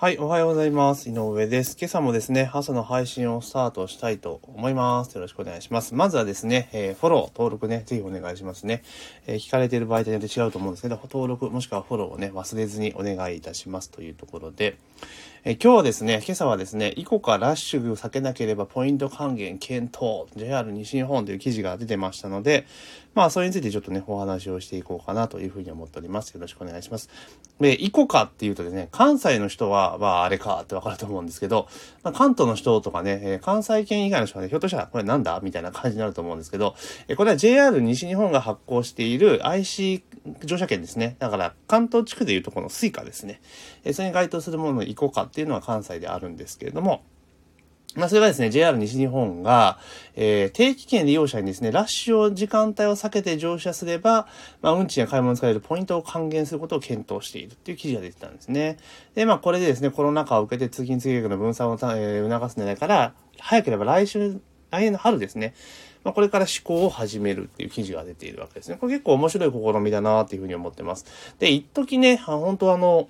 はい、おはようございます。井上です。今朝もですね、朝の配信をスタートしたいと思います。よろしくお願いします。まずはですね、えー、フォロー、登録ね、ぜひお願いしますね。えー、聞かれている媒体によって違うと思うんですけど、登録もしくはフォローをね、忘れずにお願いいたしますというところで、え、今日はですね、今朝はですね、イコカラッシュを避けなければポイント還元検討、JR 西日本という記事が出てましたので、まあ、それについてちょっとね、お話をしていこうかなというふうに思っております。よろしくお願いします。で、イコカっていうとですね、関西の人は、まあ、あれかってわかると思うんですけど、まあ、関東の人とかね、え、関西圏以外の人はね、ひょっとしたらこれなんだみたいな感じになると思うんですけど、え、これは JR 西日本が発行している IC 乗車券ですね。だから、関東地区でいうとこの Suica ですね。え、それに該当するもののイコカっていうのは関西であるんですけれども、まあ、それがですね、JR 西日本が、えー、定期券利用者にですね、ラッシュを時間帯を避けて乗車すれば、まあ、運賃や買い物に使えるポイントを還元することを検討しているっていう記事が出てたんですね。で、まあ、これでですね、コロナ禍を受けて通勤通学の分散を、えー、促す狙いから、早ければ来週、来年の春ですね、まあ、これから試行を始めるっていう記事が出ているわけですね。これ結構面白い試みだなっていうふうに思ってます。で、一時ね、本当あの、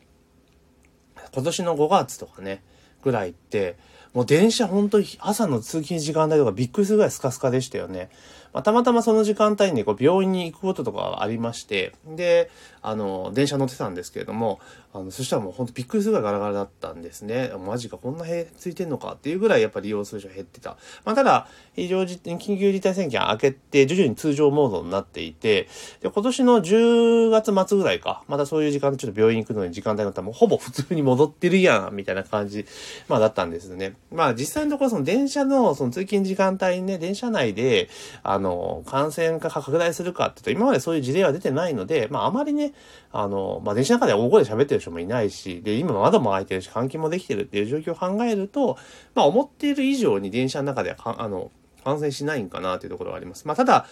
今年の5月とかね、ぐらいって、もう電車本当に朝の通勤時間帯とかびっくりするぐらいスカスカでしたよね。まあ、たまたまその時間帯に、こう病院に行くこととかありまして、で、あの、電車乗ってたんですけれども、あの、そしたらもうほんとびっくりするぐらいガラガラだったんですね。マジか、こんな塀ついてんのかっていうぐらいやっぱ利用する人減ってた。まあ、ただ、非常時、緊急事態宣言明けて、徐々に通常モードになっていて、で、今年の10月末ぐらいか、またそういう時間でちょっと病院行くのに時間帯になったらもうほぼ普通に戻ってるやん、みたいな感じ、まあだったんですね。まあ実際のところその電車のその通勤時間帯にね、電車内で、あの、の感染が拡大するかって言うと、今までそういう事例は出てないので、まああまりね、あの、まあ電車の中で大声で喋ってる人もいないし、で、今窓も開いてるし、換気もできてるっていう状況を考えると、まあ思っている以上に電車の中ではあの、感染しないんかなというところはあります。まあただ、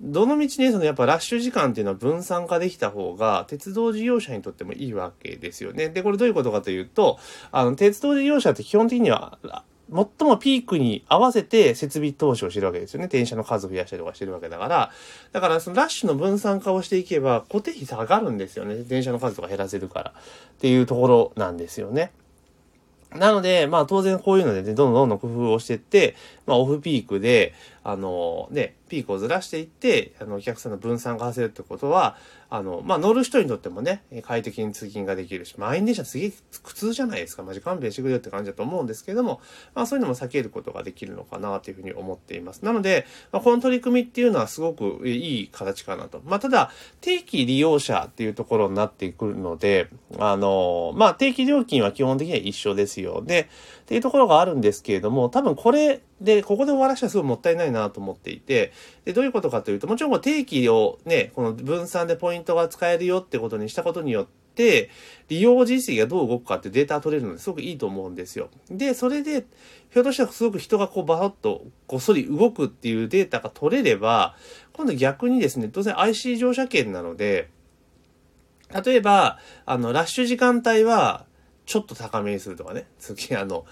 どのみちね、そのやっぱラッシュ時間っていうのは分散化できた方が、鉄道事業者にとってもいいわけですよね。で、これどういうことかというと、あの、鉄道事業者って基本的には、最もピークに合わせて設備投資をしてるわけですよね。電車の数を増やしたりとかしてるわけだから。だからそのラッシュの分散化をしていけば固定費下がるんですよね。電車の数とか減らせるから。っていうところなんですよね。なので、まあ当然こういうのでね、どんどんどんどん工夫をしていって、まあオフピークで、あのね、ピークをずらしていって、あの、お客さんの分散がさせるってことは、あの、まあ、乗る人にとってもね、快適に通勤ができるし、満員電車すげえ苦痛じゃないですか。マジ勘弁してくれよって感じだと思うんですけれども、まあ、そういうのも避けることができるのかなというふうに思っています。なので、まあ、この取り組みっていうのはすごくいい形かなと。まあ、ただ、定期利用者っていうところになってくるので、あの、まあ、定期料金は基本的には一緒ですよ。で、っていうところがあるんですけれども、多分これ、で、ここで終わらせたらすごいもったいないなと思っていて、で、どういうことかというと、もちろん定期をね、この分散でポイントが使えるよってことにしたことによって、利用実績がどう動くかってデータ取れるのですごくいいと思うんですよ。で、それで、ひょっとしたらすごく人がこうバーッとこっそり動くっていうデータが取れれば、今度逆にですね、当然 IC 乗車券なので、例えば、あの、ラッシュ時間帯は、ちょっと高めにするとかね、次、あの、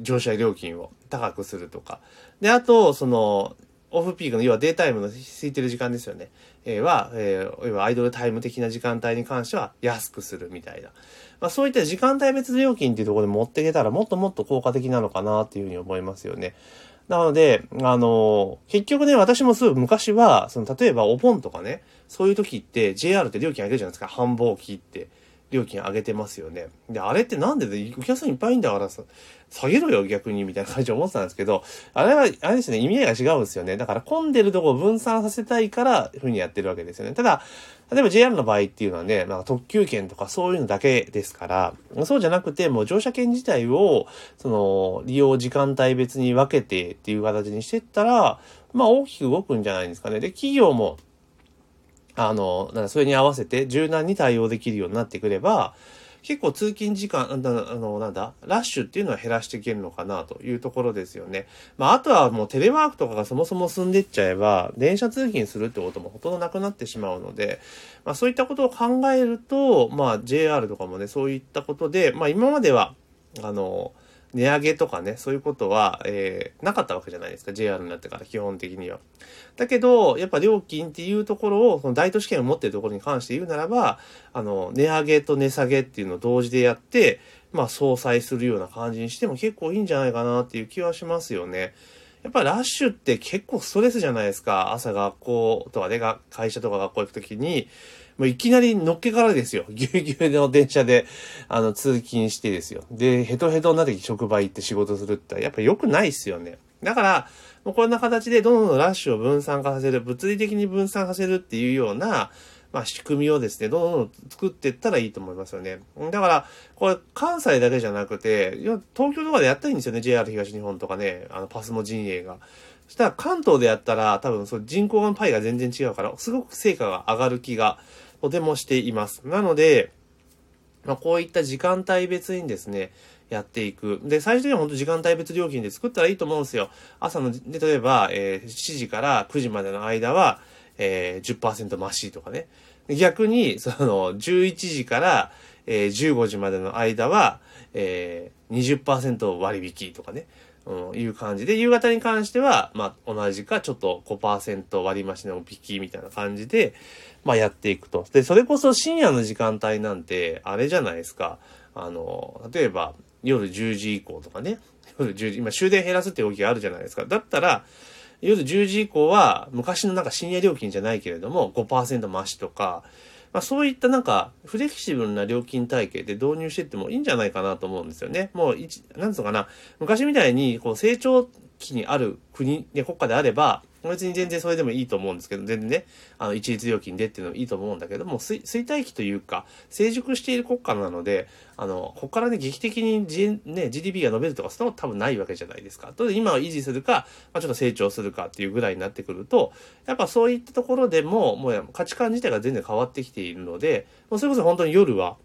乗車料金を高くするとか。で、あと、その、オフピークの、要はデータイムの空いてる時間ですよね。えー、は、えー、要はアイドルタイム的な時間帯に関しては安くするみたいな。まあそういった時間帯別料金っていうところで持っていけたらもっともっと効果的なのかなっていうふうに思いますよね。なので、あのー、結局ね、私もすぐ昔は、その、例えばお盆とかね、そういう時って JR って料金上げるじゃないですか。繁忙期って。料金上げてますよね。で、あれってなんでお客さんいっぱいいんだからさ、下げろよ逆にみたいな感じで思ってたんですけど、あれは、あれですね、意味合いが違うんですよね。だから混んでるとこを分散させたいから、ふうにやってるわけですよね。ただ、例えば JR の場合っていうのはね、まあ、特急券とかそういうのだけですから、そうじゃなくて、もう乗車券自体を、その、利用時間帯別に分けてっていう形にしてったら、まあ大きく動くんじゃないですかね。で、企業も、あの、なんかそれに合わせて柔軟に対応できるようになってくれば、結構通勤時間、あの、なんだ、ラッシュっていうのは減らしていけるのかなというところですよね。まあ、あとはもうテレワークとかがそもそも進んでっちゃえば、電車通勤するってこともほとんどなくなってしまうので、まあ、そういったことを考えると、まあ、JR とかもね、そういったことで、まあ、今までは、あの、値上げとかね、そういうことは、えー、なかったわけじゃないですか、JR になってから基本的には。だけど、やっぱ料金っていうところを、その大都市圏を持ってるところに関して言うならば、あの、値上げと値下げっていうのを同時でやって、まあ、相殺するような感じにしても結構いいんじゃないかなっていう気はしますよね。やっぱラッシュって結構ストレスじゃないですか。朝学校とかね、会社とか学校行くときに、もういきなりのっけからですよ。ぎゅうぎゅうの電車で、あの、通勤してですよ。で、ヘトヘトになって職場行って仕事するってやっぱ良くないっすよね。だから、もうこんな形でどんどんラッシュを分散化させる、物理的に分散させるっていうような、まあ、仕組みをですね、どんどん作っていったらいいと思いますよね。だから、これ、関西だけじゃなくて、東京とかでやったらいいんですよね、JR 東日本とかね、あの、パスモ陣営が。そしたら関東でやったら、多分その人口のパイが全然違うから、すごく成果が上がる気がとてもしています。なので、まあ、こういった時間帯別にですね、やっていく。で、最終的には本当時間帯別料金で作ったらいいと思うんですよ。朝の、で、例えば、えー、7時から9時までの間は、えー、10%増しとかね。逆に、その、11時から、えー、15時までの間は、えー、20%割引とかね。うん、いう感じで、夕方に関しては、まあ、同じか、ちょっと5%割増の引きみたいな感じで、まあ、やっていくと。で、それこそ深夜の時間帯なんて、あれじゃないですか。あの、例えば、夜10時以降とかね。夜10時、今終電減らすって動きがあるじゃないですか。だったら、夜10時以降は、昔のなんか深夜料金じゃないけれども、5%増しとか、まあ、そういったなんか、フレキシブルな料金体系で導入していってもいいんじゃないかなと思うんですよね。もう、なんつうかな、昔みたいに、こう、成長期にある国、で国家であれば、別に全然それでもいいと思うんですけど、全然ね、あの、一律料金でっていうのもいいと思うんだけども、衰退期というか、成熟している国家なので、あの、ここからね、劇的に、G、ね、GDP が伸びるとか、そんなこと多分ないわけじゃないですか。と今は維持するか、まあ、ちょっと成長するかっていうぐらいになってくると、やっぱそういったところでも、もう価値観自体が全然変わってきているので、もうそれこそ本当に夜は、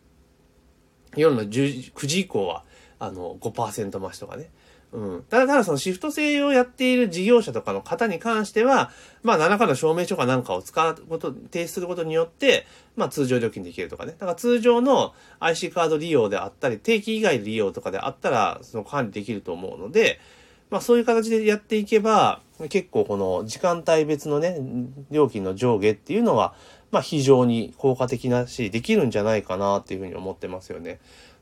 夜の19時以降は、あの、5%増しとかね。うん。ただ、ただそのシフト制をやっている事業者とかの方に関しては、まあ何らかの証明書かなんかを使うこと、提出することによって、まあ通常料金できるとかね。だから通常の IC カード利用であったり、定期以外利用とかであったら、その管理できると思うので、まあそういう形でやっていけば、結構この時間帯別のね、料金の上下っていうのは、まあ非常に効果的なし、できるんじゃないかなっていうふうに思ってますよね。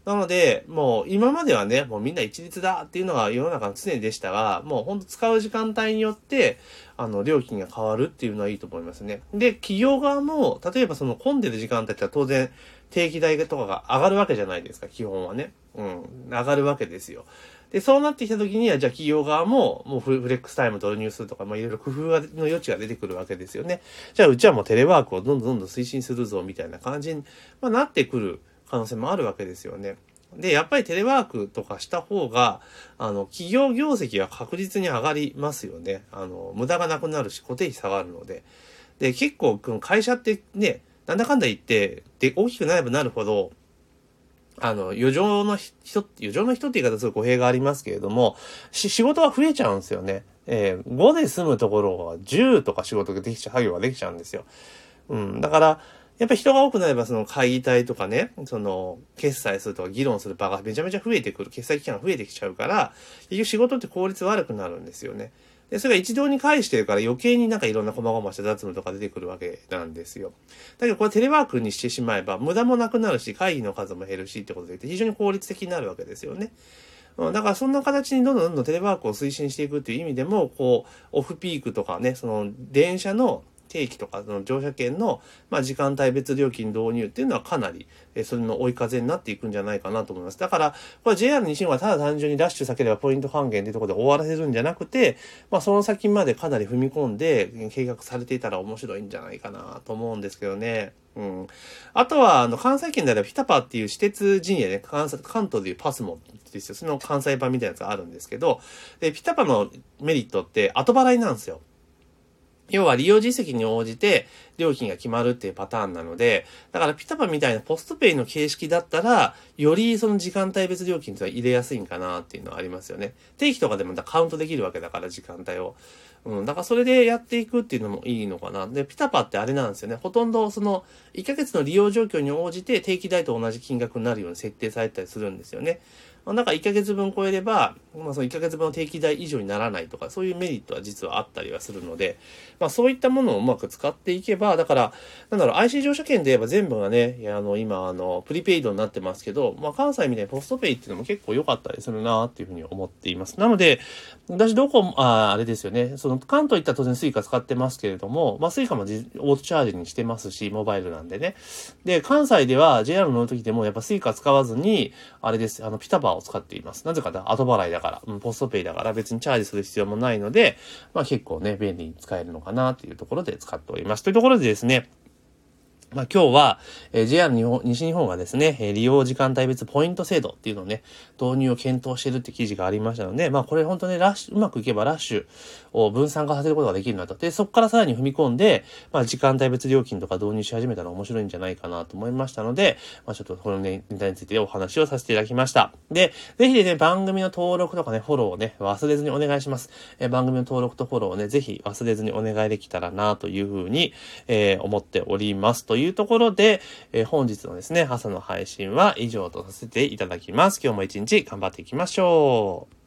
なので、もう今まではね、もうみんな一律だっていうのが世の中の常でしたが、もうほんと使う時間帯によって、あの、料金が変わるっていうのはいいと思いますね。で、企業側も、例えばその混んでる時間帯って当然、定期代とかが上がるわけじゃないですか、基本はね。うん、上がるわけですよ。で、そうなってきた時には、じゃあ企業側も、もうフレックスタイム導入するとか、まあいろいろ工夫の余地が出てくるわけですよね。じゃあうちはもうテレワークをどんどんどんどん推進するぞ、みたいな感じに、まあ、なってくる可能性もあるわけですよね。で、やっぱりテレワークとかした方が、あの、企業業績は確実に上がりますよね。あの、無駄がなくなるし、固定費下がるので。で、結構、会社ってね、なんだかんだ言って、で、大きくなればなるほど、あの、余剰の人、余剰の人って言い方する語弊がありますけれども、仕事が増えちゃうんですよね。えー、5で済むところは10とか仕事ができちゃう、作業ができちゃうんですよ。うん。だから、やっぱ人が多くなればその会議体とかね、その決済するとか議論する場がめちゃめちゃ増えてくる、決済期間が増えてきちゃうから、結局仕事って効率悪くなるんですよね。で、それが一堂に返してるから余計になんかいろんな細々した雑務とか出てくるわけなんですよ。だけどこれテレワークにしてしまえば無駄もなくなるし、会議の数も減るしってことで非常に効率的になるわけですよね。だからそんな形にどんどんどんどんテレワークを推進していくっていう意味でも、こう、オフピークとかね、その電車の定期とかその乗車券の、まあ、時間帯別料金導入っていうのはかなり、えそれの追い風になっていくんじゃないかなと思います。だから、これ JR 西日本はただ単純にラッシュ避ければポイント還元っていうところで終わらせるんじゃなくて、まあ、その先までかなり踏み込んで計画されていたら面白いんじゃないかなと思うんですけどね。うん。あとは、あの、関西圏であれば、ピタパっていう私鉄陣営ね、関関東でいうパスモですよ。その関西版みたいなやつがあるんですけど、で、ピタパのメリットって後払いなんですよ。要は利用実績に応じて料金が決まるっていうパターンなので、だからピタパみたいなポストペイの形式だったら、よりその時間帯別料金ってのは入れやすいんかなっていうのはありますよね。定期とかでもカウントできるわけだから時間帯を。うん。だからそれでやっていくっていうのもいいのかな。で、ピタパってあれなんですよね。ほとんどその、1ヶ月の利用状況に応じて定期代と同じ金額になるように設定されたりするんですよね。だから1ヶ月分超えれば、まあその1ヶ月分の定期代以上にならないとか、そういうメリットは実はあったりはするので、まあそういったものをうまく使っていけば、だから、なんだろう、IC 乗車券で言えば全部がね、あの、今、あの、プリペイドになってますけど、まあ関西みたいにポストペイっていうのも結構良かったりするなっていうふうに思っています。なので、私どこも、ああれですよね、その関東行ったら当然 Suica使ってますけれども、まあ Suicaもオートチャージにしてますし、モバイルなんでね。で、関西では JR 乗るときでもやっぱ Suica使わずに、あれです、あの、 PiTaPaを使っています。なぜかと、後払いだから、うん、ポストペイだから別にチャージする必要もないので、まあ結構ね、便利に使えるのかなっていうところで使っております。というところでですね、まあ、今日は、えー、JR 日本、西日本がですね、えー、利用時間帯別ポイント制度っていうのをね、導入を検討してるって記事がありましたので、まあ、これ本当ね、ラッシュ、うまくいけばラッシュを分散化させることができるなと。で、そこからさらに踏み込んで、まあ、時間帯別料金とか導入し始めたら面白いんじゃないかなと思いましたので、まあ、ちょっとこのネタについてお話をさせていただきました。で、ぜひでね、番組の登録とかね、フォローをね、忘れずにお願いします。えー、番組の登録とフォローをね、ぜひ忘れずにお願いできたらなというふうに、えー、思っております。というところで、えー、本日のですね、朝の配信は以上とさせていただきます。今日も一日頑張っていきましょう。